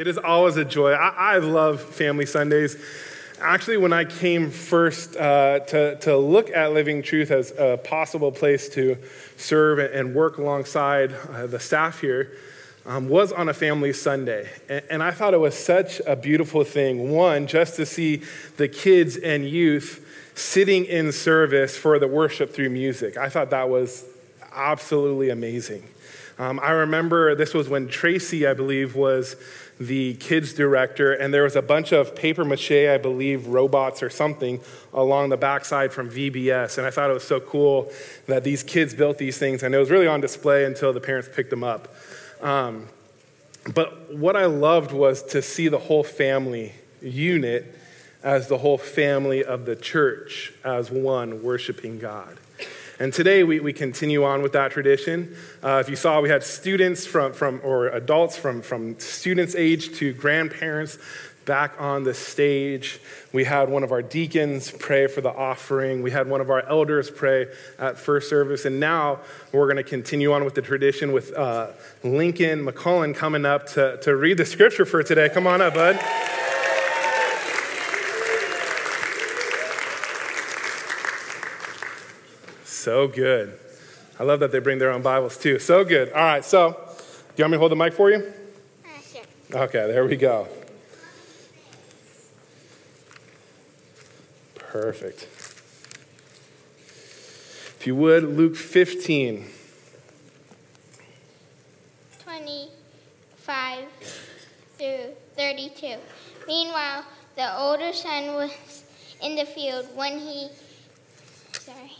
It is always a joy. I, I love Family Sundays. Actually, when I came first uh, to, to look at Living Truth as a possible place to serve and work alongside uh, the staff here, um, was on a Family Sunday. And, and I thought it was such a beautiful thing. One, just to see the kids and youth sitting in service for the worship through music. I thought that was absolutely amazing. Um, I remember this was when Tracy, I believe, was the kids director, and there was a bunch of paper mache, I believe, robots or something along the backside from VBS. And I thought it was so cool that these kids built these things, and it was really on display until the parents picked them up. Um, but what I loved was to see the whole family unit as the whole family of the church as one worshiping God. And today we, we continue on with that tradition. Uh, if you saw, we had students from, from or adults from, from students' age to grandparents back on the stage. We had one of our deacons pray for the offering. We had one of our elders pray at first service. And now we're going to continue on with the tradition with uh, Lincoln McCullen coming up to, to read the scripture for today. Come on up, bud. So good. I love that they bring their own Bibles too. So good. All right, so do you want me to hold the mic for you? Uh, sure. Okay, there we go. Perfect. If you would, Luke 15. 25 through 32. Meanwhile, the older son was in the field when he, sorry,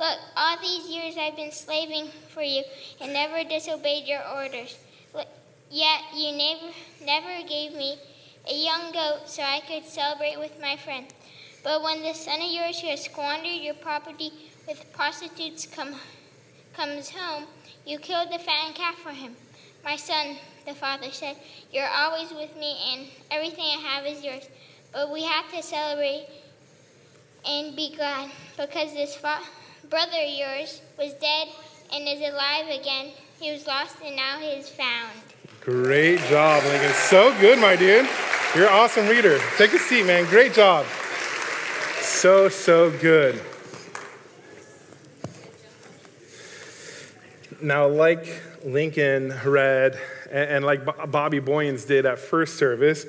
Look, all these years I've been slaving for you and never disobeyed your orders. Yet you never, never gave me a young goat so I could celebrate with my friends. But when the son of yours who has squandered your property with prostitutes come, comes home, you killed the fattened calf for him. My son, the father said, You're always with me, and everything I have is yours. But we have to celebrate and be glad because this fa- brother yours was dead and is alive again. He was lost and now he is found. Great job, Lincoln. So good, my dude. You're an awesome reader. Take a seat, man. Great job. So, so good. Now, like Lincoln read, and like Bobby Boyens did at first service,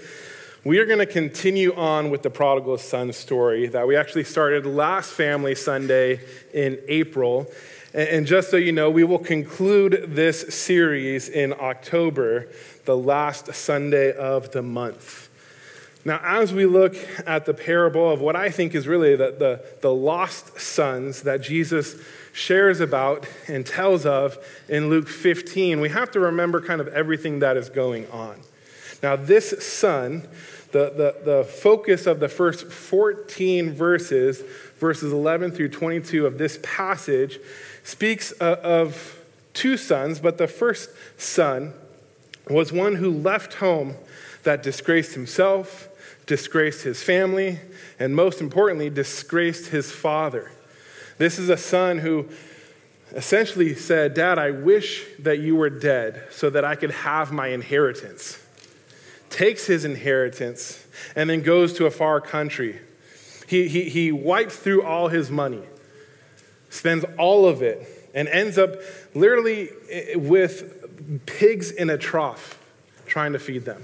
we are going to continue on with the prodigal son story that we actually started last Family Sunday in April. And just so you know, we will conclude this series in October, the last Sunday of the month. Now, as we look at the parable of what I think is really the, the, the, lost sons that Jesus shares about and tells of in Luke 15, we have to remember kind of everything that is going on. Now, this son, the, the, the focus of the first 14 verses, verses 11 through 22 of this passage, speaks of two sons, but the first son was one who left home that disgraced himself, disgraced his family, and most importantly, disgraced his father. This is a son who essentially said, Dad, I wish that you were dead so that I could have my inheritance takes his inheritance, and then goes to a far country. He, he, he wipes through all his money, spends all of it, and ends up literally with pigs in a trough trying to feed them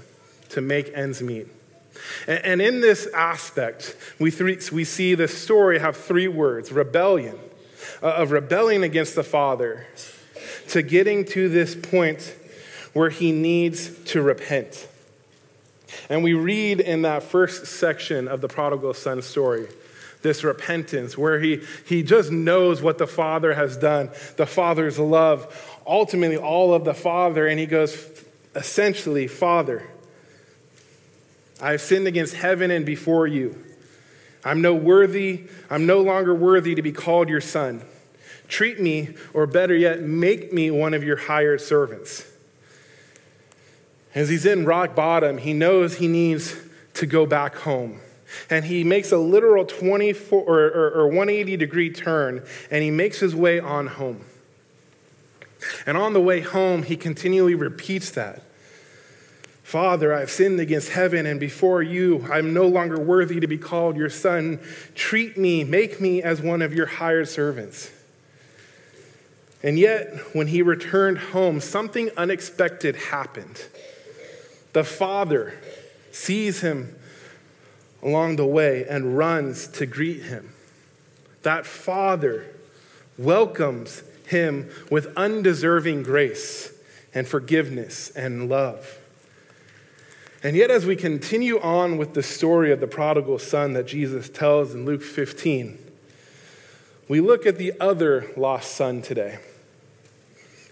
to make ends meet. And, and in this aspect, we, three, we see the story have three words rebellion, uh, of rebelling against the Father, to getting to this point where he needs to repent. And we read in that first section of the prodigal son story this repentance where he, he just knows what the Father has done, the Father's love, ultimately all of the Father. And he goes, essentially, Father, I have sinned against heaven and before you. I'm no worthy, I'm no longer worthy to be called your son. Treat me, or better yet, make me one of your hired servants. As he's in rock bottom, he knows he needs to go back home. And he makes a literal 24 or, or, or 180 degree turn, and he makes his way on home. And on the way home, he continually repeats that Father, I've sinned against heaven and before you. I'm no longer worthy to be called your son. Treat me, make me as one of your hired servants. And yet, when he returned home, something unexpected happened. The father sees him along the way and runs to greet him. That father welcomes him with undeserving grace and forgiveness and love. And yet, as we continue on with the story of the prodigal son that Jesus tells in Luke 15, we look at the other lost son today.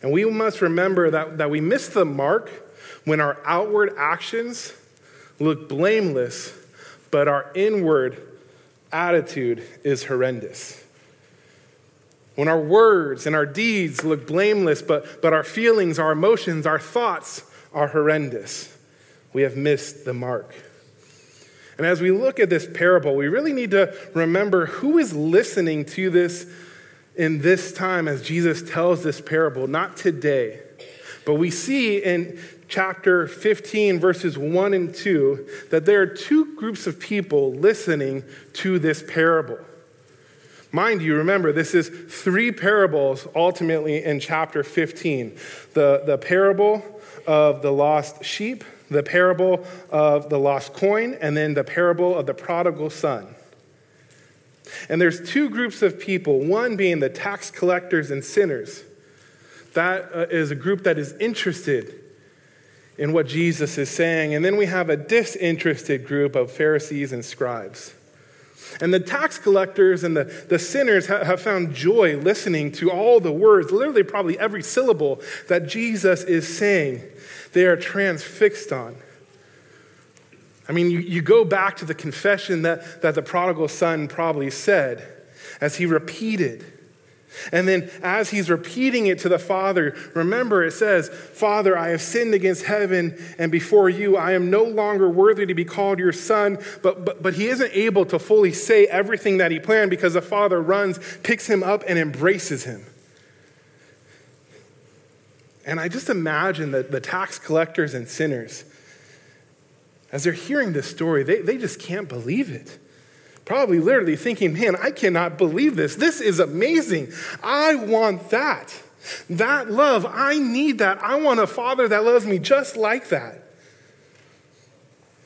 And we must remember that, that we miss the mark when our outward actions look blameless, but our inward attitude is horrendous. When our words and our deeds look blameless, but, but our feelings, our emotions, our thoughts are horrendous, we have missed the mark. And as we look at this parable, we really need to remember who is listening to this in this time as Jesus tells this parable, not today. But we see in chapter 15, verses 1 and 2, that there are two groups of people listening to this parable. Mind you, remember, this is three parables ultimately in chapter 15 the, the parable of the lost sheep, the parable of the lost coin, and then the parable of the prodigal son. And there's two groups of people, one being the tax collectors and sinners. That uh, a group that is interested in what Jesus is saying. And then we have a disinterested group of Pharisees and scribes. And the tax collectors and the, the sinners ha- have found joy listening to all the words, literally, probably every syllable that Jesus is saying. They are transfixed on. I mean, you, you go back to the confession that, that the prodigal son probably said as he repeated. And then, as he's repeating it to the Father, remember it says, Father, I have sinned against heaven and before you. I am no longer worthy to be called your son. But, but, but he isn't able to fully say everything that he planned because the Father runs, picks him up, and embraces him. And I just imagine that the tax collectors and sinners as they're hearing this story, they, they just can't believe it. Probably literally thinking, man, I cannot believe this. This is amazing. I want that. That love, I need that. I want a father that loves me just like that.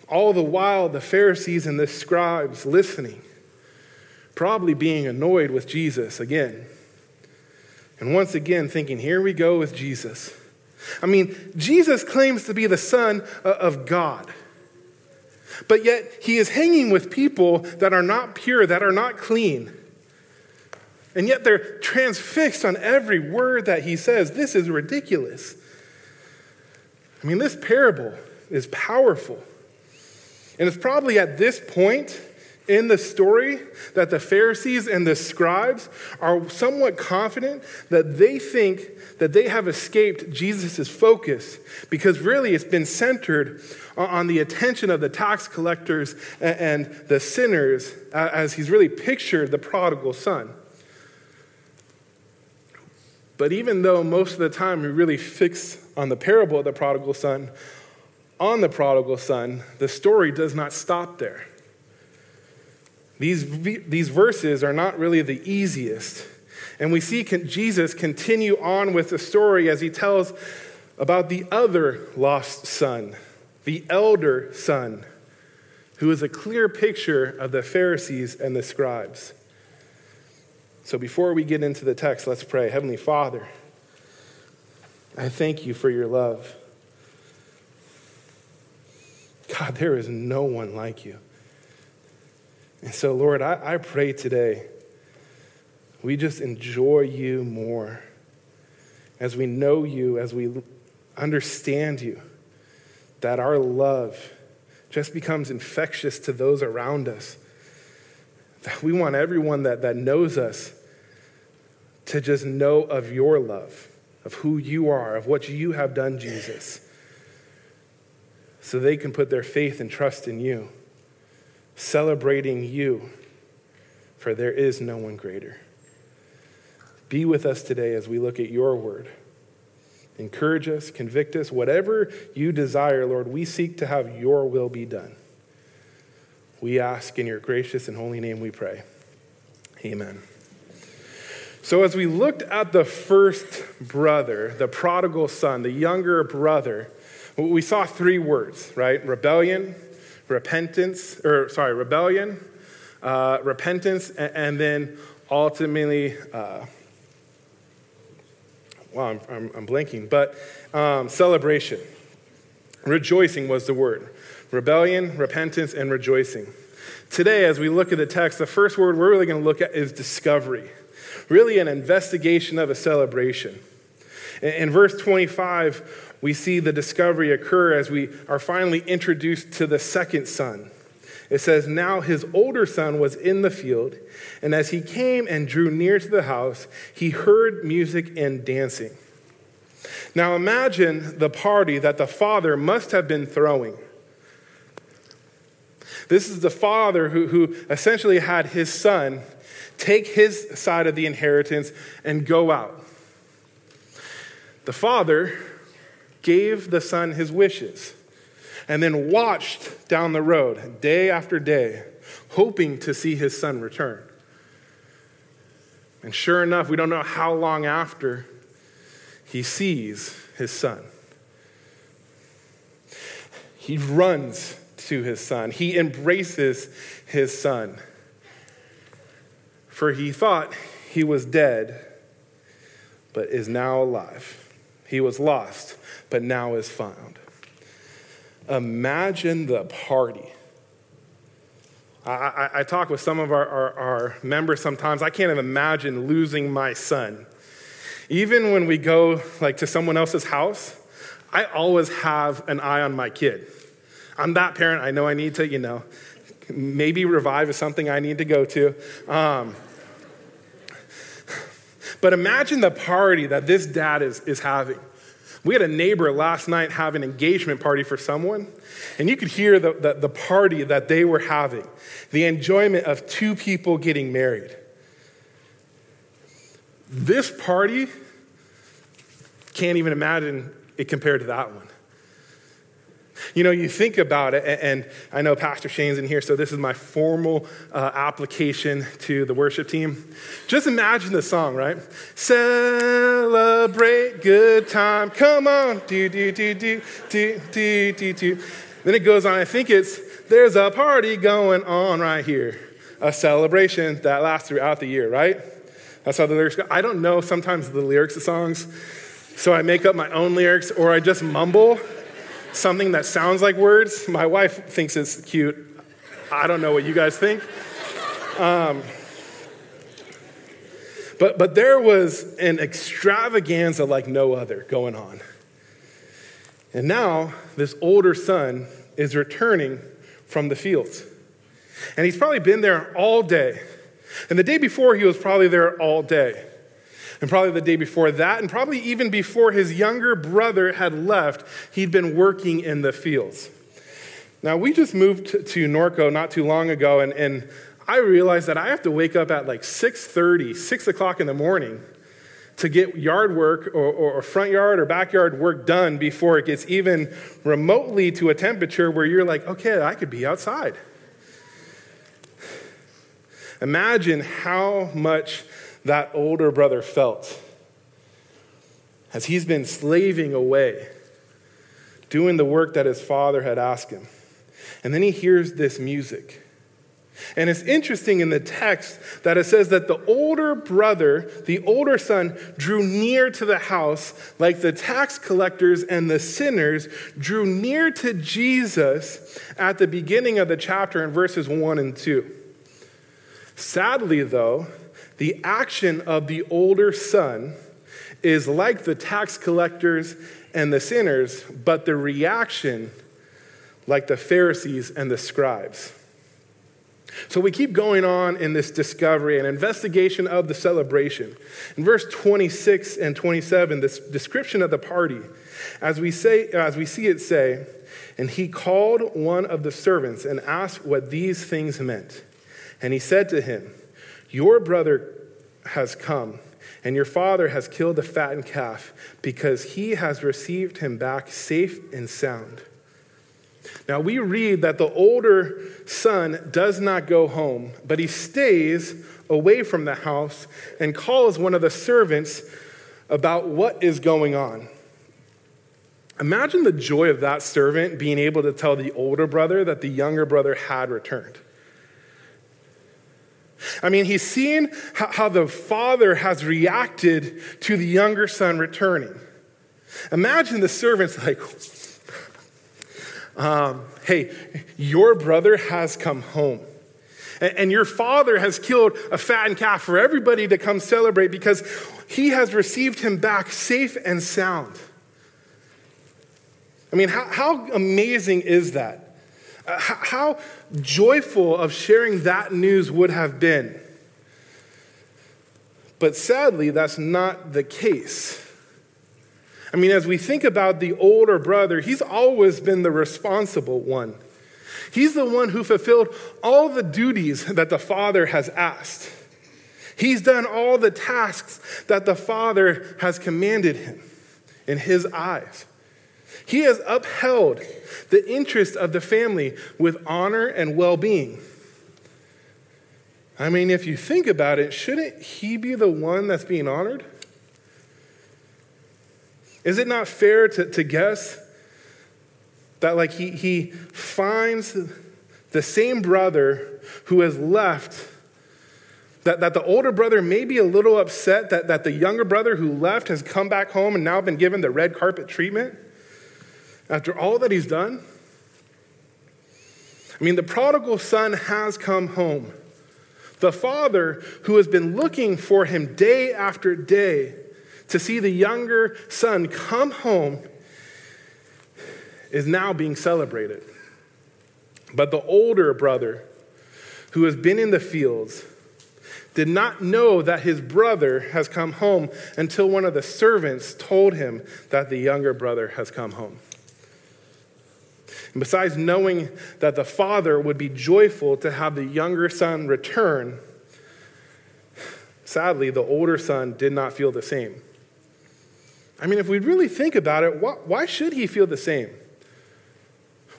All the while, the Pharisees and the scribes listening, probably being annoyed with Jesus again. And once again, thinking, here we go with Jesus. I mean, Jesus claims to be the Son uh, of God. But yet, he is hanging with people that are not pure, that are not clean. And yet, they're transfixed on every word that he says. This is ridiculous. I mean, this parable is powerful. And it's probably at this point in the story that the Pharisees and the scribes are somewhat confident that they think that they have escaped Jesus' focus because really it's been centered on the attention of the tax collectors and the sinners as he's really pictured the prodigal son. But even though most of the time we really fix on the parable of the prodigal son, on the prodigal son, the story does not stop there. These, these verses are not really the easiest. And we see Jesus continue on with the story as he tells about the other lost son, the elder son, who is a clear picture of the Pharisees and the scribes. So before we get into the text, let's pray. Heavenly Father, I thank you for your love. God, there is no one like you. And so, Lord, I, I pray today we just enjoy you more as we know you, as we understand you, that our love just becomes infectious to those around us. That we want everyone that, that knows us to just know of your love, of who you are, of what you have done, Jesus, so they can put their faith and trust in you, celebrating you, for there is no one greater. Be with us today as we look at your word. Encourage us, convict us, whatever you desire, Lord, we seek to have your will be done. We ask in your gracious and holy name we pray. Amen. So, as we looked at the first brother, the prodigal son, the younger brother, we saw three words, right? Rebellion, repentance, or sorry, rebellion, uh, repentance, and, and, then ultimately, uh, wow, I'm, I'm, I'm, blanking, but um, celebration. Rejoicing was the word rebellion, repentance, and rejoicing. Today, as we look at the text, the first word we're really going to look at is discovery, really an investigation of a celebration. In verse 25, we see the discovery occur as we are finally introduced to the second son. It says, Now his older son was in the field, and as he came and drew near to the house, he heard music and dancing. Now imagine the party that the father must have been throwing. This is the father who, who essentially had his son take his side of the inheritance and go out. The father gave the son his wishes and then watched down the road day after day, hoping to see his son return. And sure enough, we don't know how long after he sees his son. He runs to his son. He embraces his son. For he thought he was dead, but is now alive. He was lost, but now is found. Imagine the party. I, I, I talk with some of our, our, our members sometimes. I can't even imagine losing my son. Even when we go like to someone else's house, I always have an eye on my kid. I'm that parent. I know I need to, you know, maybe revive is something I need to go to. Um, but imagine the party that this dad is, is having. We had a neighbor last night have an engagement party for someone, and you could hear the, the, the party that they were having, the enjoyment of two people getting married. This party, can't even imagine it compared to that one. You know, you think about it, and I know Pastor Shane's in here, so this is my formal uh, application to the worship team. Just imagine the song, right? Celebrate good time. Come on. Do, do, do, do, do, do, do, do. Then it goes on, I think it's, there's a party going on right here. A celebration that lasts throughout the year, right? That's how the lyrics go. I don't know sometimes the lyrics of songs, so I make up my own lyrics or I just mumble something that sounds like words. My wife thinks it's cute. I don't know what you guys think. Um, but, but there was an extravaganza like no other going on. And now this older son is returning from the fields. And he's probably been there all day. And the day before, he was probably there all day and probably the day before that, and probably even before his younger brother had left, he'd been working in the fields. Now, we just moved to Norco not too long ago, and, and I realized that I have to wake up at like 6.30, 6 o'clock in the morning to get yard work or, or, front yard or backyard work done before it gets even remotely to a temperature where you're like, okay, I could be outside. Imagine how much that older brother felt as he's been slaving away, doing the work that his father had asked him. And then he hears this music. And it's interesting in the text that it says that the older brother, the older son, drew near to the house like the tax collectors and the sinners drew near to Jesus at the beginning of the chapter in verses 1 and 2. Sadly, though, the action of the older son is like the tax collectors and the sinners, but the reaction like the Pharisees and the scribes. So we keep going on in this discovery and investigation of the celebration. In verse 26 and 27, this description of the party, as we say, as we see it say, and he called one of the servants and asked what these things meant. And he said to him, Your brother has come, and your father has killed the fattened calf, because he has received him back safe and sound. Now we read that the older son does not go home, but he stays away from the house and calls one of the servants about what is going on. Imagine the joy of that servant being able to tell the older brother that the younger brother had returned. I mean, he's seen how the father has reacted to the younger son returning. Imagine the servant's like, um, hey, your brother has come home. And your father has killed a fattened calf for everybody to come celebrate because he has received him back safe and sound. I mean, how, how amazing is that? How joyful of sharing that news would have been. But sadly, that's not the case. I mean, as we think about the older brother, he's always been the responsible one. He's the one who fulfilled all the duties that the father has asked. He's done all the tasks that the father has commanded him in his eyes. He has upheld the interest of the family with honor and well being. I mean, if you think about it, shouldn't he be the one that's being honored? Is it not fair to, to guess that, like, he, he finds the same brother who has left, that, that the older brother may be a little upset that, that the younger brother who left has come back home and now been given the red carpet treatment after all that he's done? I mean, the prodigal son has come home. The father who has been looking for him day after day to see the younger son come home is now being celebrated. But the older brother, who has been in the fields, did not know that his brother has come home until one of the servants told him that the younger brother has come home. And besides knowing that the father would be joyful to have the younger son return, sadly, the older son did not feel the same. I mean, if we really think about it, why should he feel the same?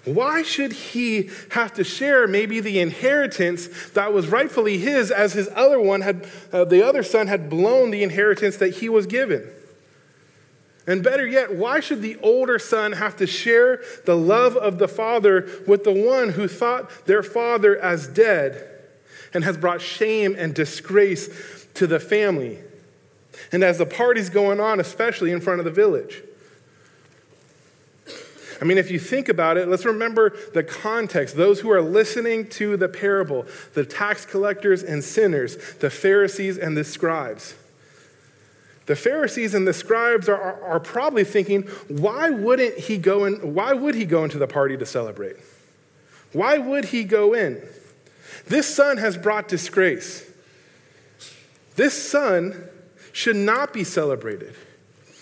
Why should he have to share maybe the inheritance that was rightfully his as his other one had, uh, the other son had blown the inheritance that he was given? And better yet, why should the older son have to share the love of the father with the one who thought their father as dead and has brought shame and disgrace to the family? and as the party's going on, especially in front of the village. I mean, if you think about it, let's remember the context. Those who are listening to the parable, the tax collectors and sinners, the Pharisees and the scribes. The Pharisees and the scribes are, are, are probably thinking, why wouldn't he go in, why would he go into the party to celebrate? Why would he go in? This son has brought disgrace. This son should not be celebrated.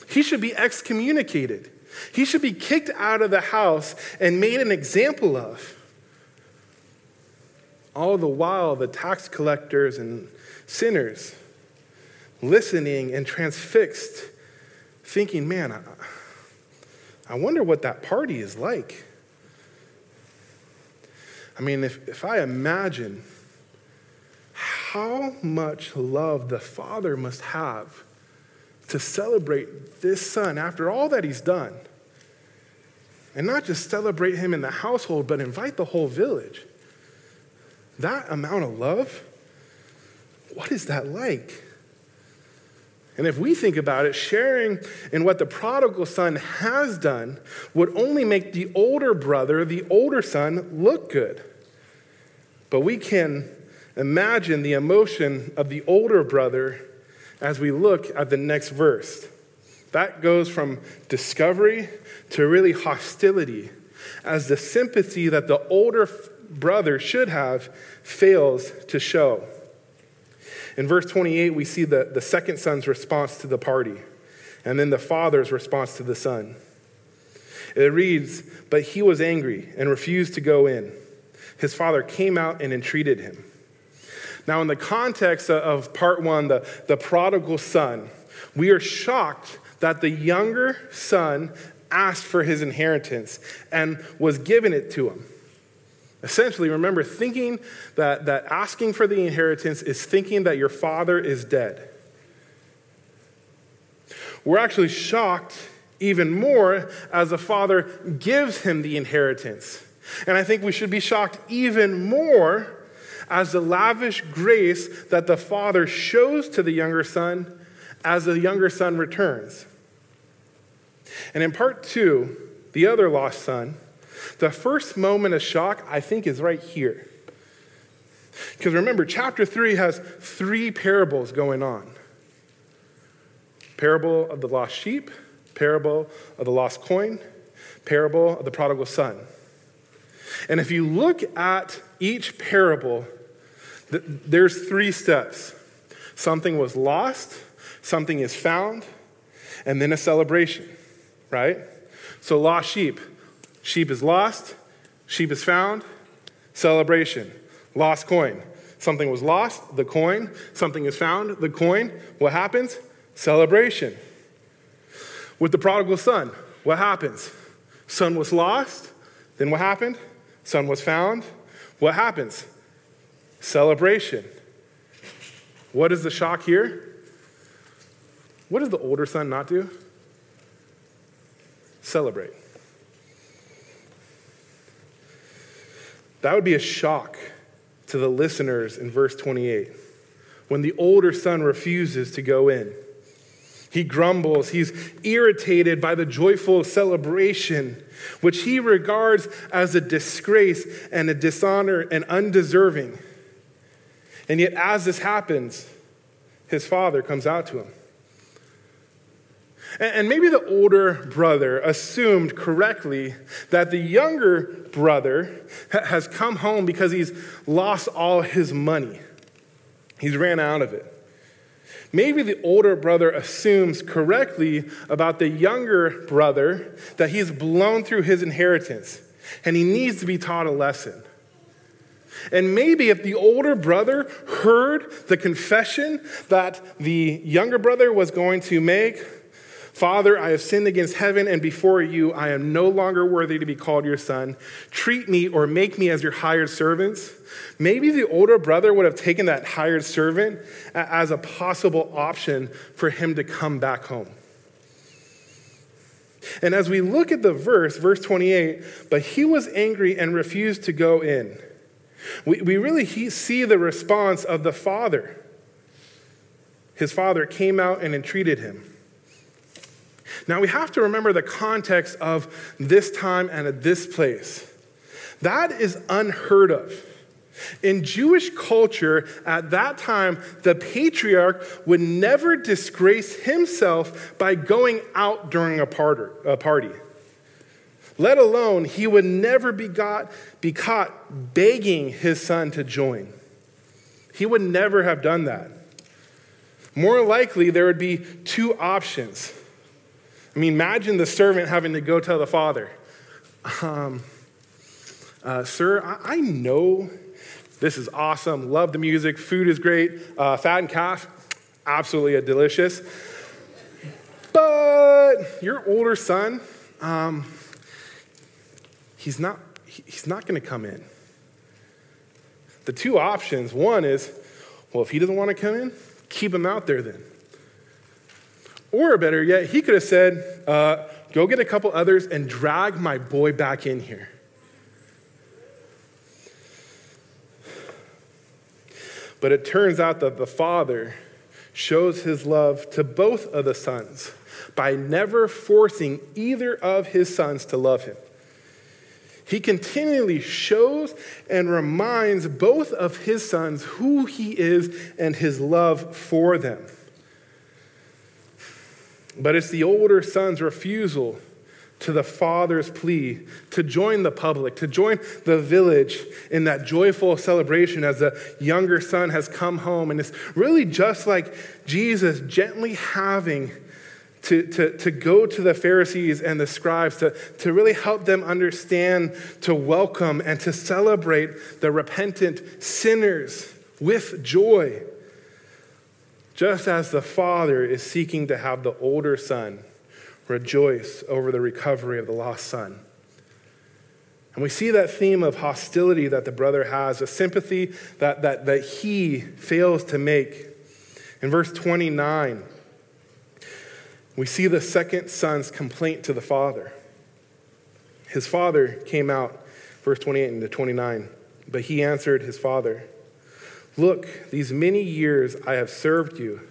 He should be excommunicated. He should be kicked out of the house and made an example of. All the while, the tax collectors and sinners listening and transfixed, thinking, man, I, wonder what that party is like. I mean, if, if I imagine how much love the Father must have to celebrate this son after all that he's done. And not just celebrate him in the household, but invite the whole village. That amount of love, what is that like? And if we think about it, sharing in what the prodigal son has done would only make the older brother, the older son, look good. But we can imagine the emotion of the older brother as we look at the next verse. That goes from discovery to really hostility, as the sympathy that the older brother should have fails to show. In verse 28, we see the, the second son's response to the party, and then the father's response to the son. It reads, But he was angry and refused to go in. His father came out and entreated him. Now, in the context of part one, the, the prodigal son, we are shocked that the younger son asked for his inheritance and was given it to him. Essentially, remember, thinking that, that asking for the inheritance is thinking that your father is dead. We're actually shocked even more as the father gives him the inheritance. And I think we should be shocked even more as the lavish grace that the father shows to the younger son as the younger son returns. And in part two, the other lost son, the first moment of shock, I think, is right here. Because remember, chapter three has three parables going on parable of the lost sheep, parable of the lost coin, parable of the prodigal son. And if you look at each parable, there's three steps something was lost, something is found, and then a celebration, right? So, lost sheep. Sheep is lost, sheep is found, celebration. Lost coin. Something was lost, the coin. Something is found, the coin. What happens? Celebration. With the prodigal son, what happens? Son was lost, then what happened? Son was found. What happens? Celebration. What is the shock here? What does the older son not do? Celebrate. That would be a shock to the listeners in verse 28 when the older son refuses to go in. He grumbles, he's irritated by the joyful celebration, which he regards as a disgrace and a dishonor and undeserving. And yet, as this happens, his father comes out to him. And maybe the older brother assumed correctly that the younger brother has come home because he's lost all his money. He's ran out of it. Maybe the older brother assumes correctly about the younger brother that he's blown through his inheritance and he needs to be taught a lesson. And maybe if the older brother heard the confession that the younger brother was going to make, Father, I have sinned against heaven and before you. I am no longer worthy to be called your son. Treat me or make me as your hired servants. Maybe the older brother would have taken that hired servant as a possible option for him to come back home. And as we look at the verse, verse 28, but he was angry and refused to go in. We, we really see the response of the father. His father came out and entreated him. Now we have to remember the context of this time and at this place. That is unheard of. In Jewish culture at that time, the patriarch would never disgrace himself by going out during a party. Let alone, he would never be, got, be caught begging his son to join. He would never have done that. More likely, there would be two options. I mean, imagine the servant having to go tell the father, um, uh, Sir, I, I know this is awesome. Love the music. Food is great. Uh, and calf, absolutely delicious. But your older son, um, he's not, he's not going to come in. The two options one is, well, if he doesn't want to come in, keep him out there then. Or better yet, he could have said, uh, go get a couple others and drag my boy back in here. But it turns out that the father shows his love to both of the sons by never forcing either of his sons to love him. He continually shows and reminds both of his sons who he is and his love for them. But it's the older son's refusal to the father's plea to join the public, to join the village in that joyful celebration as the younger son has come home. And it's really just like Jesus gently having to, to, to go to the Pharisees and the scribes to, to really help them understand, to welcome, and to celebrate the repentant sinners with joy. Just as the father is seeking to have the older son rejoice over the recovery of the lost son. And we see that theme of hostility that the brother has, a sympathy that, that, that he fails to make. In verse 29, we see the second son's complaint to the father. His father came out, verse 28 and 29, but he answered his father, Look, these many years I have served you.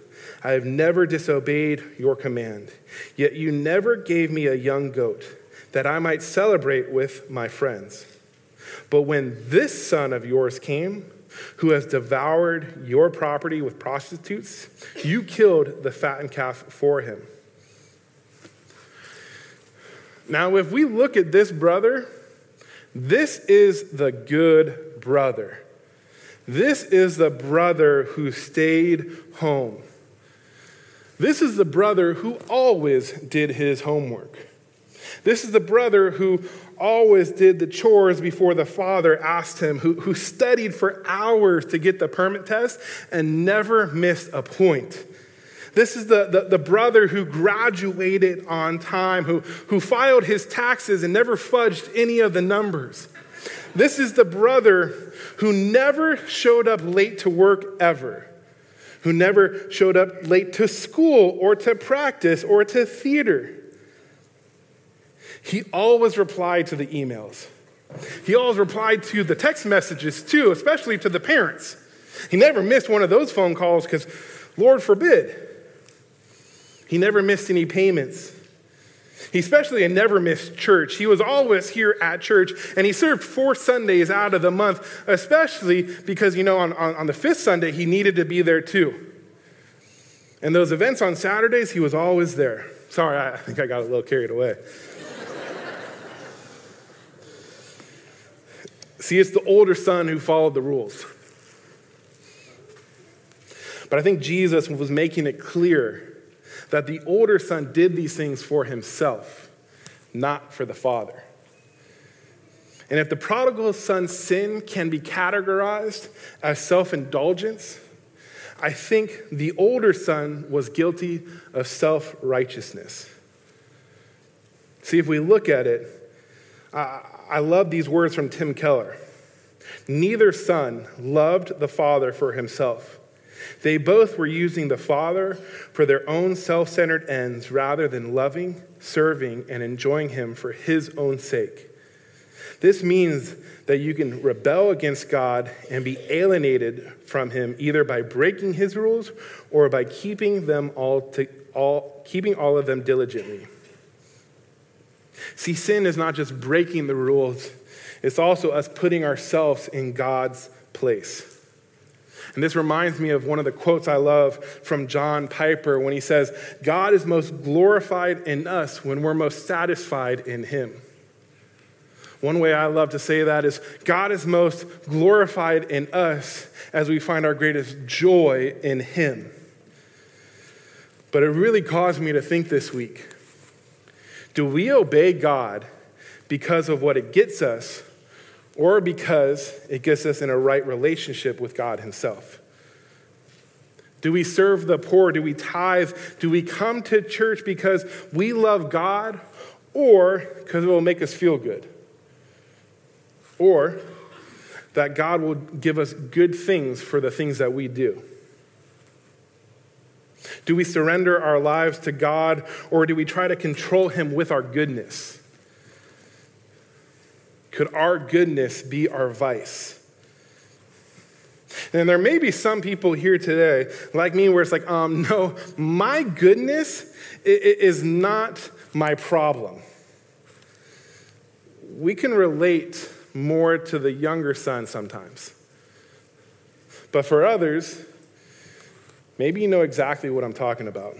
I have never disobeyed your command. Yet you never gave me a young goat that I might celebrate with my friends. But when this son of yours came, who has devoured your property with prostitutes, you killed the fattened calf for him. Now, if we look at this brother, this is the good brother. This is the brother who stayed home. This is the brother who always did his homework. This is the brother who always did the chores before the father asked him, who, who studied for hours to get the permit test and never missed a point. This is the, the, the, brother who graduated on time, who, who filed his taxes and never fudged any of the numbers. This is the brother who never showed up late to work ever who never showed up late to school or to practice or to theater. He always replied to the emails. He always replied to the text messages too, especially to the parents. He never missed one of those phone calls because, Lord forbid, he never missed any payments. He especially had never missed church. He was always here at church, and he served four Sundays out of the month, especially because, you know, on, on, on the fifth Sunday, he needed to be there too. And those events on Saturdays, he was always there. Sorry, I think I got a little carried away. See, it's the older son who followed the rules. But I think Jesus was making it clear that the older son did these things for himself, not for the father. And if the prodigal son's sin can be categorized as self indulgence, I think the older son was guilty of self righteousness. See, if we look at it, I love these words from Tim Keller. Neither son loved the father for himself they both were using the Father for their own self centered ends rather than loving, serving, and enjoying Him for His own sake. This means that you can rebel against God and be alienated from Him either by breaking His rules or by keeping them all, to, all keeping all of them diligently. See, sin is not just breaking the rules, it's also us putting ourselves in God's place. And this reminds me of one of the quotes I love from John Piper when he says, God is most glorified in us when we're most satisfied in Him. One way I love to say that is God is most glorified in us as we find our greatest joy in Him. But it really caused me to think this week do we obey God because of what it gets us or because it gets us in a right relationship with God Himself? Do we serve the poor? Do we tithe? Do we come to church because we love God or because it will make us feel good? Or that God will give us good things for the things that we do? Do we surrender our lives to God or do we try to control Him with our goodness? Could our goodness be our vice? And there may be some people here today, like me, where it's like, um, no, my goodness is not my problem. We can relate more to the younger son sometimes. But for others, maybe you know exactly what I'm talking about.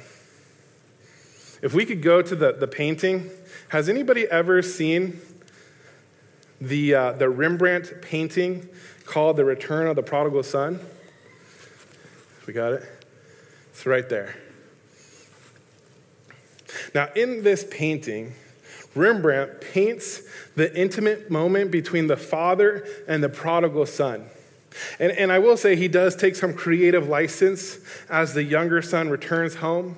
if we could go to the, the painting, has anybody ever seen the, uh, the Rembrandt painting called The Return of the Prodigal Son? We got it? It's right there. Now, in this painting, Rembrandt paints the intimate moment between the father and the prodigal son. And, and I will say he does take some creative license as the younger son returns home.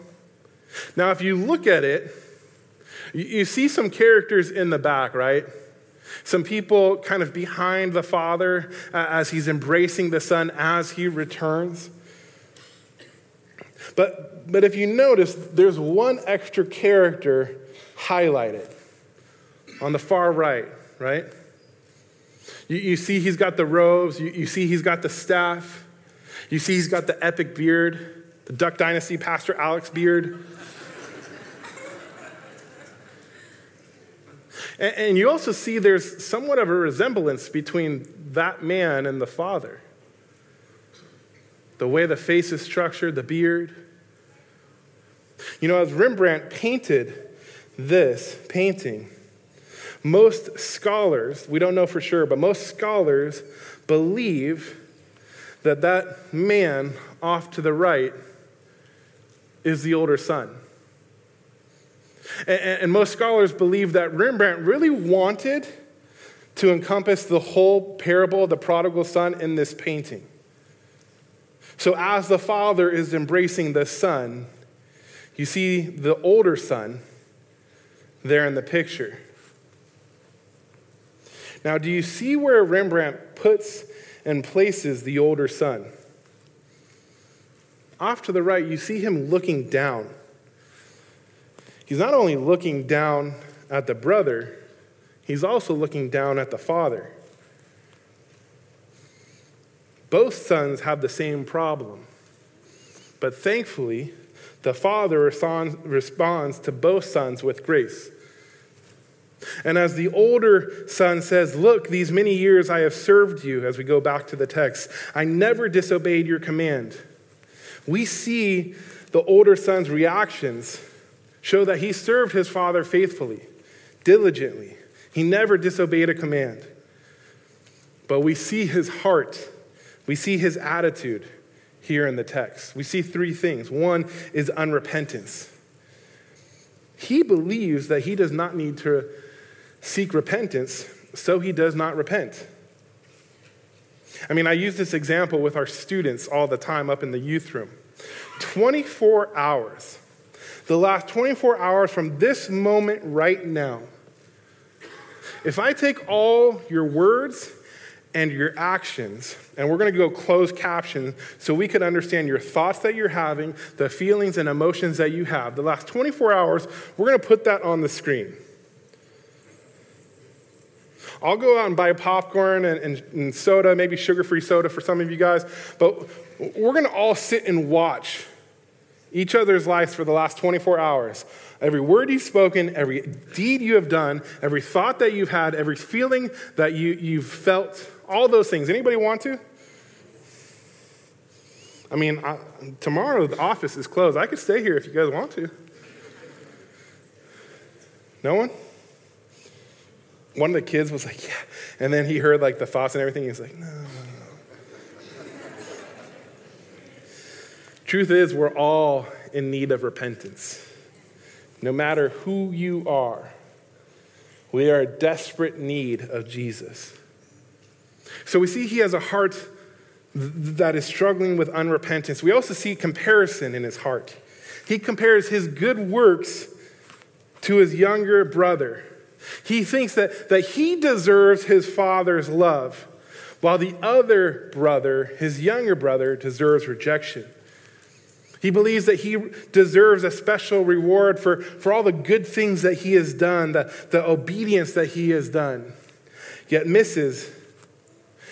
Now, if you look at it, you, you see some characters in the back, right? Some people kind of behind the father uh, as he's embracing the son as he returns. But, but if you notice, there's one extra character highlighted on the far right, right? You, you see he's got the robes, you, you see he's got the staff, you see he's got the epic beard, the Duck Dynasty Pastor Alex beard. And, and you also see there's somewhat of a resemblance between that man and the father. The way the face is structured, the beard. You know, as Rembrandt painted this painting, most scholars, we don't know for sure, but most scholars believe that that man off to the right is the older son. And, most scholars believe that Rembrandt really wanted to encompass the whole parable of the prodigal son in this painting. So, as the father is embracing the son, you see the older son there in the picture. Now, do you see where Rembrandt puts and places the older son? Off to the right, you see him looking down. He's not only looking down at the brother, he's also looking down at the father. Both sons have the same problem. But thankfully, the father responds to both sons with grace. And as the older son says, Look, these many years I have served you, as we go back to the text, I never disobeyed your command. We see the older son's reactions show that he served his father faithfully, diligently. He never disobeyed a command. But we see his heart, we see his attitude here in the text. We see three things. One is unrepentance. He believes that he does not need to seek repentance, so he does not repent. I mean, I use this example with our students all the time up in the youth room. 24 hours, the last 24 hours from this moment right now. If I take all your words and your actions, and we're going to go closed caption so we can understand your thoughts that you're having, the feelings and emotions that you have, the last 24 hours, we're going to put that on the screen. I'll go out and buy popcorn and, and, and soda, maybe sugar free soda for some of you guys, but we're going to all sit and watch each other's lives for the last 24 hours. Every word you've spoken, every deed you have done, every thought that you've had, every feeling that you, you've felt, all those things. Anybody want to? I mean, I, tomorrow the office is closed. I could stay here if you guys want to. No one? one of the kids was like, yeah. And then he heard like the thoughts and everything. He was like, no, no, no. Truth is, we're all in need of repentance. No matter who you are, we are in desperate need of Jesus. So we see he has a heart that is struggling with unrepentance. We also see comparison in his heart. He compares his good works to his younger brother. He thinks that, that he deserves his father's love, while the other brother, his younger brother, deserves rejection. He believes that he deserves a special reward for, for all the good things that he has done, the, the obedience that he has done, yet misses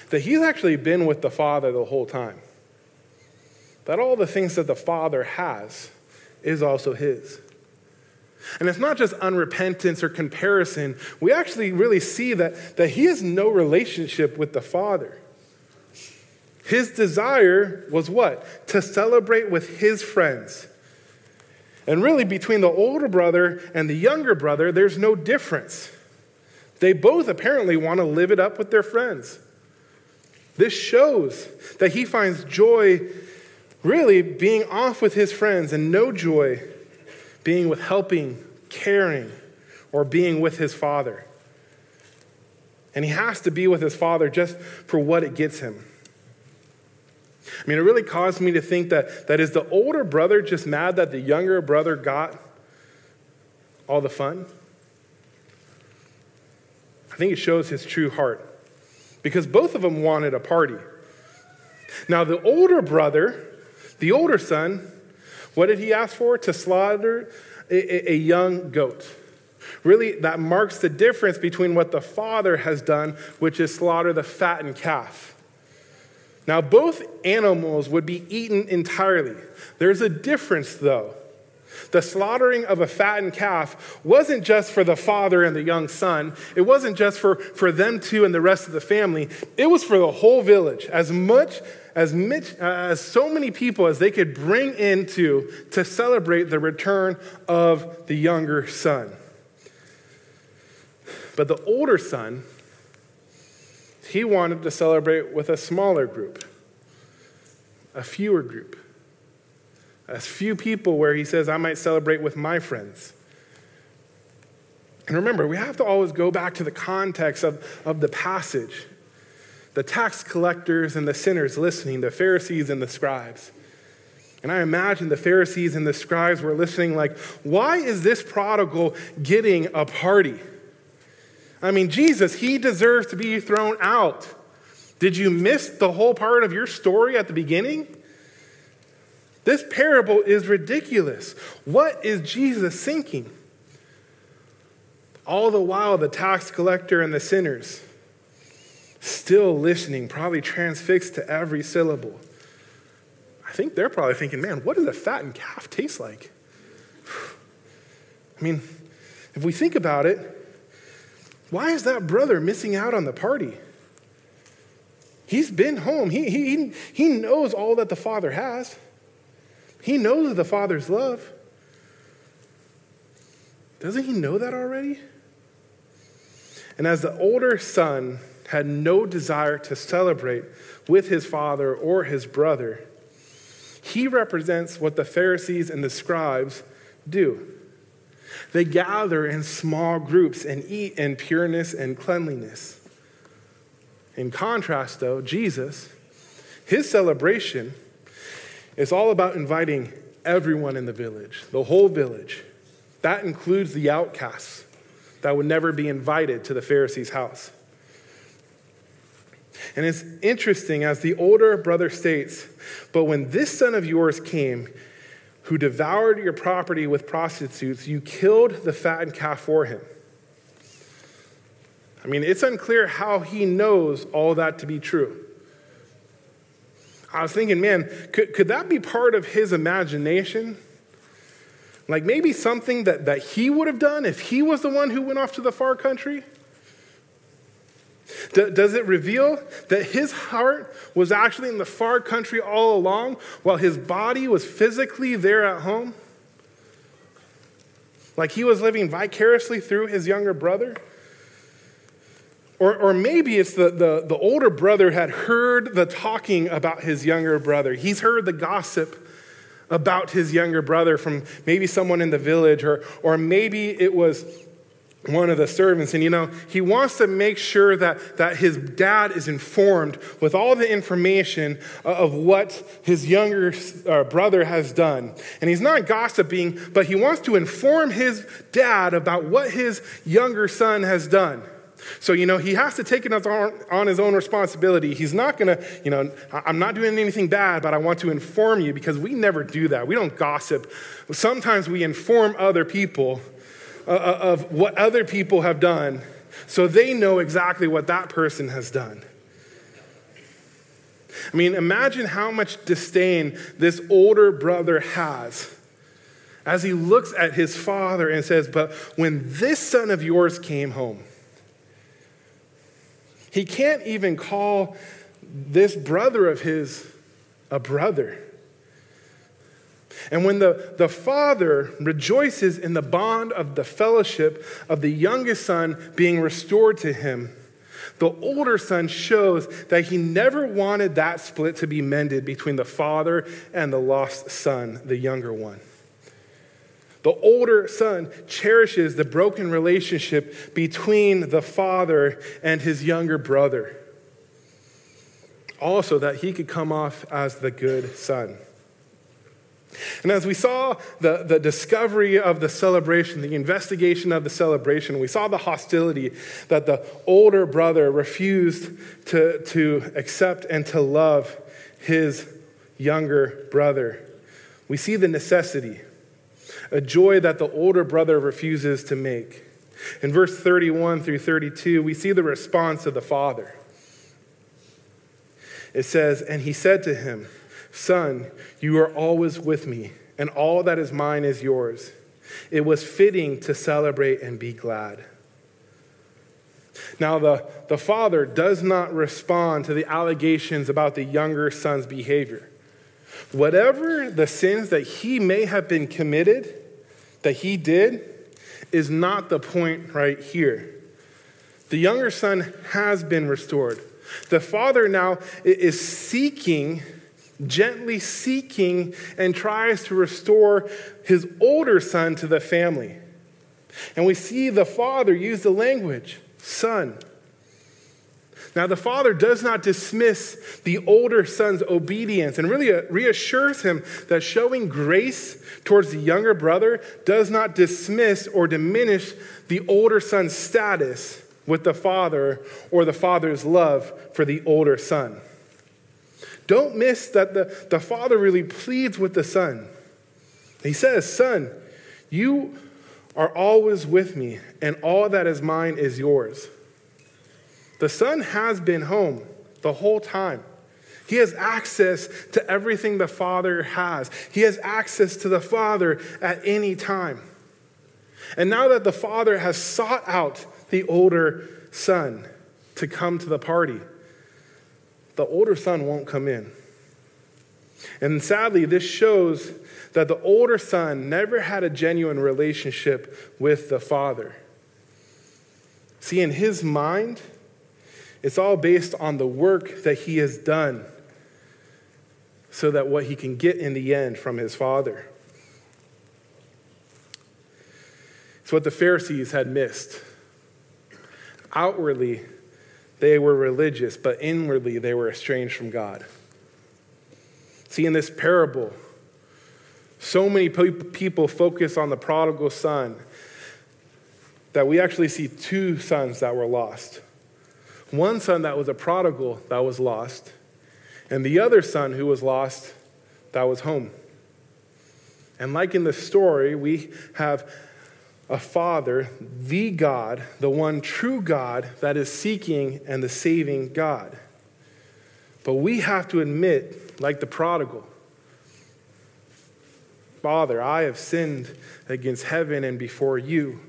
that he's actually been with the Father the whole time. That all the things that the Father has is also his. And it's not just unrepentance or comparison. We actually really see that, that he has no relationship with the Father. His desire was what? To celebrate with his friends. And really, between the older brother and the younger brother, there's no difference. They both apparently want to live it up with their friends. This shows that he finds joy really being off with his friends and no joy being with helping, caring, or being with his father. And he has to be with his father just for what it gets him. I mean, it really caused me to think that, that is the older brother just mad that the younger brother got all the fun? I think it shows his true heart because both of them wanted a party. Now, the older brother, the older son, what did he ask for? To slaughter a, a, a young goat. Really, that marks the difference between what the father has done, which is slaughter the fattened calf. Now, both animals would be eaten entirely. There's a difference, though. The slaughtering of a fattened calf wasn't just for the father and the young son. It wasn't just for, for them two and the rest of the family. It was for the whole village. As much as, uh, as so many people as they could bring into to celebrate the return of the younger son. But the older son, he wanted to celebrate with a smaller group, a fewer group, a few people where he says, I might celebrate with my friends. And remember, we have to always go back to the context of, of the passage the tax collectors and the sinners listening, the Pharisees and the scribes. And I imagine the Pharisees and the scribes were listening, like, why is this prodigal getting a party? I mean, Jesus, he deserves to be thrown out. Did you miss the whole part of your story at the beginning? This parable is ridiculous. What is Jesus thinking? All the while, the tax collector and the sinners still listening, probably transfixed to every syllable. I think they're probably thinking, man, what does a fattened calf taste like? I mean, if we think about it, why is that brother missing out on the party? He's been home. He, he, he knows all that the Father has. He knows the Father's love. Doesn't he know that already? And as the older son had no desire to celebrate with his father or his brother, he represents what the Pharisees and the scribes do. They gather in small groups and eat in pureness and cleanliness. In contrast, though, Jesus, his celebration is all about inviting everyone in the village, the whole village. That includes the outcasts that would never be invited to the Pharisee's house. And it's interesting as the older brother states, but when this son of yours came, who devoured your property with prostitutes, you killed the fattened calf for him. I mean, it's unclear how he knows all that to be true. I was thinking, man, could, could that be part of his imagination? Like maybe something that, that he would have done if he was the one who went off to the far country? Does it reveal that his heart was actually in the far country all along while his body was physically there at home? Like he was living vicariously through his younger brother? Or, or maybe it's the, the, the older brother had heard the talking about his younger brother. He's heard the gossip about his younger brother from maybe someone in the village, or, or maybe it was one of the servants. And you know, he wants to make sure that, that his dad is informed with all the information of what his younger uh, brother has done. And he's not gossiping, but he wants to inform his dad about what his younger son has done. So, you know, he has to take it on, on his own responsibility. He's not going to, you know, I'm not doing anything bad, but I want to inform you because we never do that. We don't gossip. Sometimes we inform other people Uh, uh, of what other people have done so they know exactly what that person has done. I mean, imagine how much disdain this older brother has as he looks at his father and says, But when this son of yours came home, he can't even call this brother of his a brother. And when the, the father rejoices in the bond of the fellowship of the youngest son being restored to him, the older son shows that he never wanted that split to be mended between the father and the lost son, the younger one. The older son cherishes the broken relationship between the father and his younger brother. Also, that he could come off as the good son. And as we saw the, the discovery of the celebration, the investigation of the celebration, we saw the hostility that the older brother refused to, to accept and to love his younger brother. We see the necessity, a joy that the older brother refuses to make. In verse 31 through 32, we see the response of the father. It says, And he said to him, Son, you are always with me, and all that is mine is yours. It was fitting to celebrate and be glad. Now, the, the father does not respond to the allegations about the younger son's behavior. Whatever the sins that he may have been committed, that he did, is not the point right here. The younger son has been restored. The father now is seeking gently seeking and tries to restore his older son to the family. And we see the father use the language, son. Now, the father does not dismiss the older son's obedience and really reassures him that showing grace towards the younger brother does not dismiss or diminish the older son's status with the father or the father's love for the older son. Don't miss that the, the father really pleads with the son. He says, Son, you are always with me, and all that is mine is yours. The son has been home the whole time. He has access to everything the Father has. He has access to the Father at any time. And now that the Father has sought out the older son to come to the party, the older son won't come in. And sadly, this shows that the older son never had a genuine relationship with the father. See, in his mind, it's all based on the work that he has done so that what he can get in the end from his father. It's what the Pharisees had missed. Outwardly, they were religious, but inwardly they were estranged from God. See, in this parable, so many people focus on the prodigal son that we actually see two sons that were lost. One son that was a prodigal that was lost, and the other son who was lost that was home. And like in the story, we have a Father, the God, the one true God that is seeking and the saving God. But we have to admit, like the prodigal, Father, I have sinned against heaven and before you.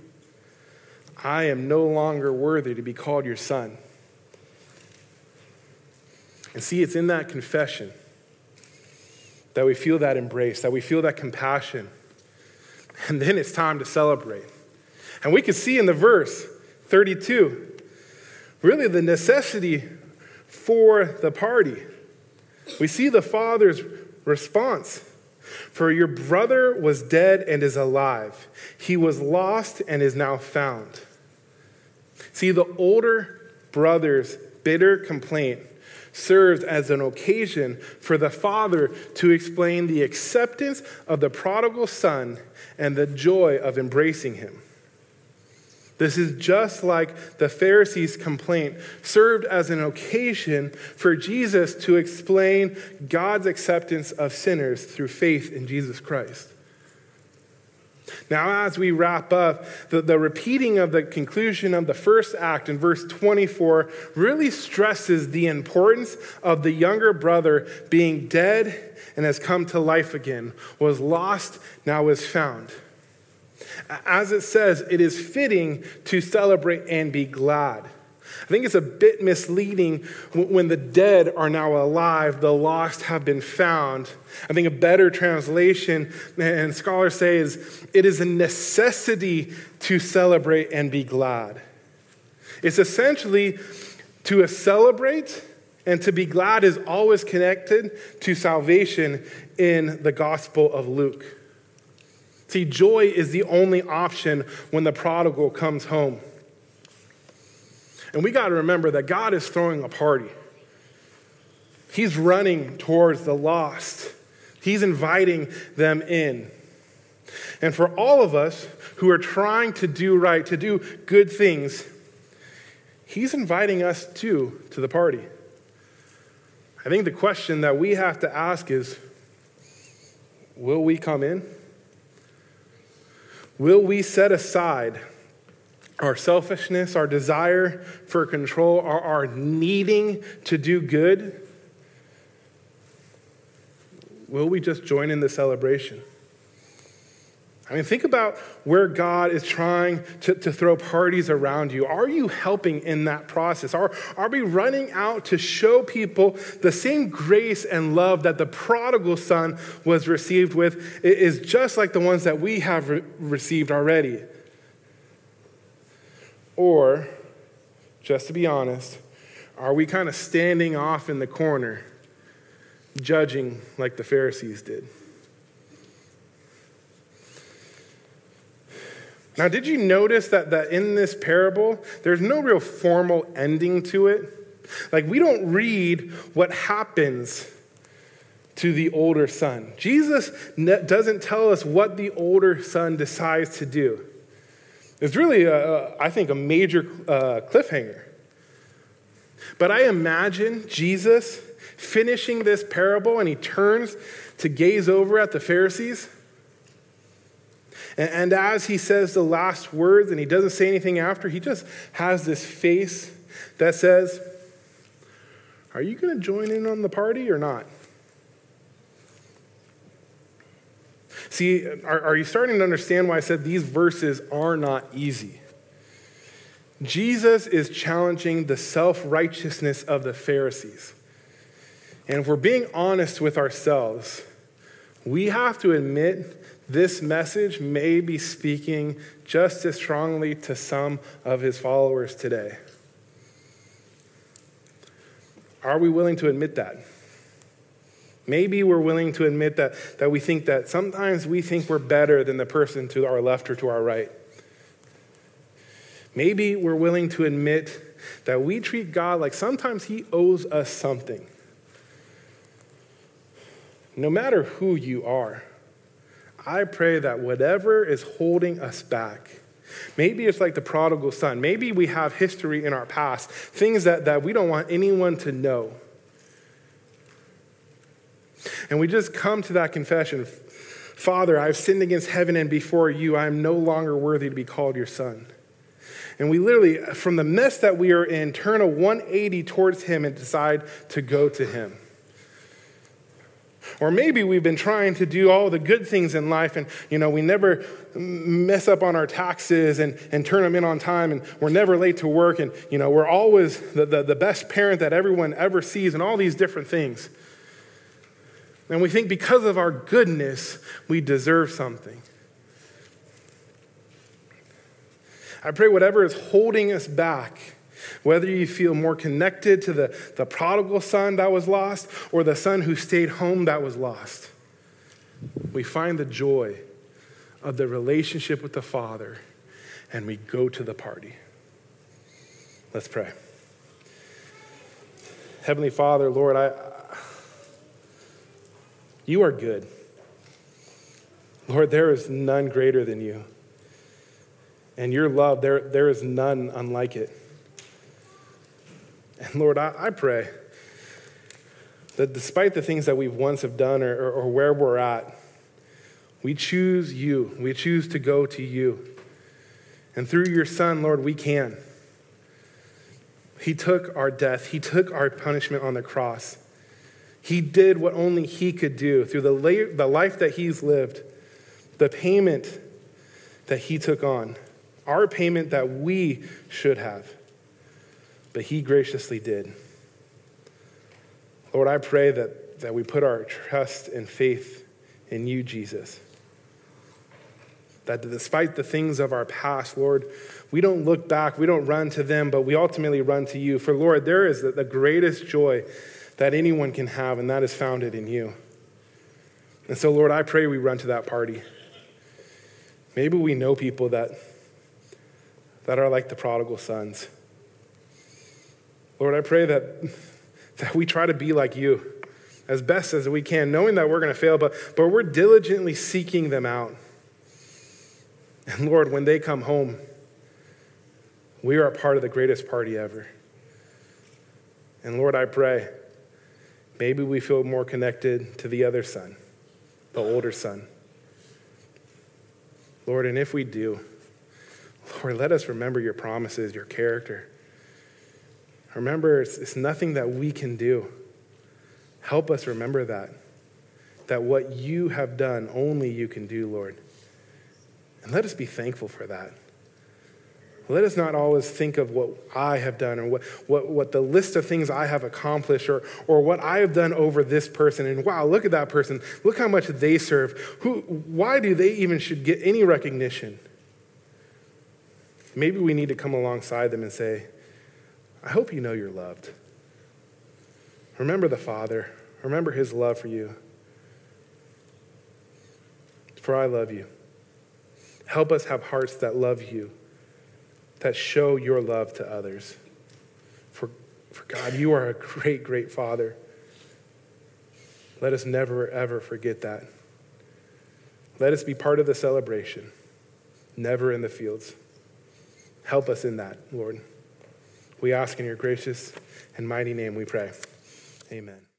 I am no longer worthy to be called your son. And see, it's in that confession that we feel that embrace, that we feel that compassion and then it's time to celebrate. And we can see in the verse 32 really the necessity for the party. We see the father's response. For your brother was dead and is alive. He was lost and is now found. See, the older brother's bitter complaint serves as an occasion for the father to explain the acceptance of the prodigal son and the joy of embracing him. This is just like the Pharisees' complaint served as an occasion for Jesus to explain God's acceptance of sinners through faith in Jesus Christ. Now, as we wrap up, the, the repeating of the conclusion of the first act in verse 24 really stresses the importance of the younger brother being dead and has come to life again, was lost, now is found. As it says, it is fitting to celebrate and be glad. I think it's a bit misleading when the dead are now alive, the lost have been found. I think a better translation, and scholars say, is it is a necessity to celebrate and be glad. It's essentially to celebrate and to be glad is always connected to salvation in the Gospel of Luke. See, joy is the only option when the prodigal comes home. And we got to remember that God is throwing a party. He's running towards the lost, He's inviting them in. And for all of us who are trying to do right, to do good things, He's inviting us too to the party. I think the question that we have to ask is will we come in? Will we set aside our selfishness, our desire for control, our, our needing to do good? Will we just join in the celebration? I mean, think about where God is trying to, to throw parties around you. Are you helping in that process? Are, are we running out to show people the same grace and love that the prodigal son was received with is just like the ones that we have re- received already? Or, just to be honest, are we kind of standing off in the corner, judging like the Pharisees did? Now, did you notice that, that in this parable, there's no real formal ending to it? Like, we don't read what happens to the older son. Jesus doesn't tell us what the older son decides to do. It's really, a, I think, a major uh, cliffhanger. But I imagine Jesus finishing this parable and he turns to gaze over at the Pharisees and as he says the last words and he doesn't say anything after, he just has this face that says, Are you going to join in on the party or not? See, are, are you starting to understand why I said these verses are not easy? Jesus is challenging the self righteousness of the Pharisees. And if we're being honest with ourselves, we have to admit this message may be speaking just as strongly to some of his followers today. Are we willing to admit that? Maybe we're willing to admit that, that we think that sometimes we think we're better than the person to our left or to our right. Maybe we're willing to admit that we treat God like sometimes he owes us something. No matter who you are, I pray that whatever is holding us back, maybe it's like the prodigal son, maybe we have history in our past, things that, that we don't want anyone to know. And we just come to that confession Father, I've sinned against heaven and before you. I am no longer worthy to be called your son. And we literally, from the mess that we are in, turn a 180 towards him and decide to go to him. Or maybe we've been trying to do all the good things in life and, you know, we never mess up on our taxes and, and turn them in on time and we're never late to work and, you know, we're always the, the, the best parent that everyone ever sees and all these different things. And we think because of our goodness, we deserve something. I pray whatever is holding us back whether you feel more connected to the, the prodigal son that was lost or the son who stayed home that was lost, we find the joy of the relationship with the Father and we go to the party. Let's pray. Heavenly Father, Lord, I, you are good. Lord, there is none greater than you. And your love, there, there is none unlike it. And Lord, I, I pray that despite the things that we've once have done or, or, or where we're at, we choose you. We choose to go to you. And through your Son, Lord, we can. He took our death, He took our punishment on the cross. He did what only He could do through the, the life that He's lived, the payment that He took on, our payment that we should have. but he graciously did. Lord, I pray that, that we put our trust and faith in you, Jesus. That despite the things of our past, Lord, we don't look back, we don't run to them, but we ultimately run to you. For, Lord, there is the, the greatest joy that anyone can have, and that is founded in you. And so, Lord, I pray we run to that party. Maybe we know people that, that are like the prodigal sons. Lord, I pray that, that we try to be like you as best as we can, knowing that we're going to fail, but, but we're diligently seeking them out. And Lord, when they come home, we are a part of the greatest party ever. And Lord, I pray, maybe we feel more connected to the other son, the older son. Lord, and if we do, Lord, let us remember your promises, your character. Remember, it's, it's nothing that we can do. Help us remember that. That what you have done, only you can do, Lord. And let us be thankful for that. Let us not always think of what I have done or what, what, what the list of things I have accomplished or, or what I have done over this person. And wow, look at that person. Look how much they serve. Who, why do they even should get any recognition? Maybe we need to come alongside them and say, I hope you know you're loved. Remember the Father. Remember his love for you. For I love you. Help us have hearts that love you that show your love to others. For, for God, you are a great, great Father. Let us never, ever forget that. Let us be part of the celebration, never in the fields. Help us in that, Lord. We ask in your gracious and mighty name we pray. Amen.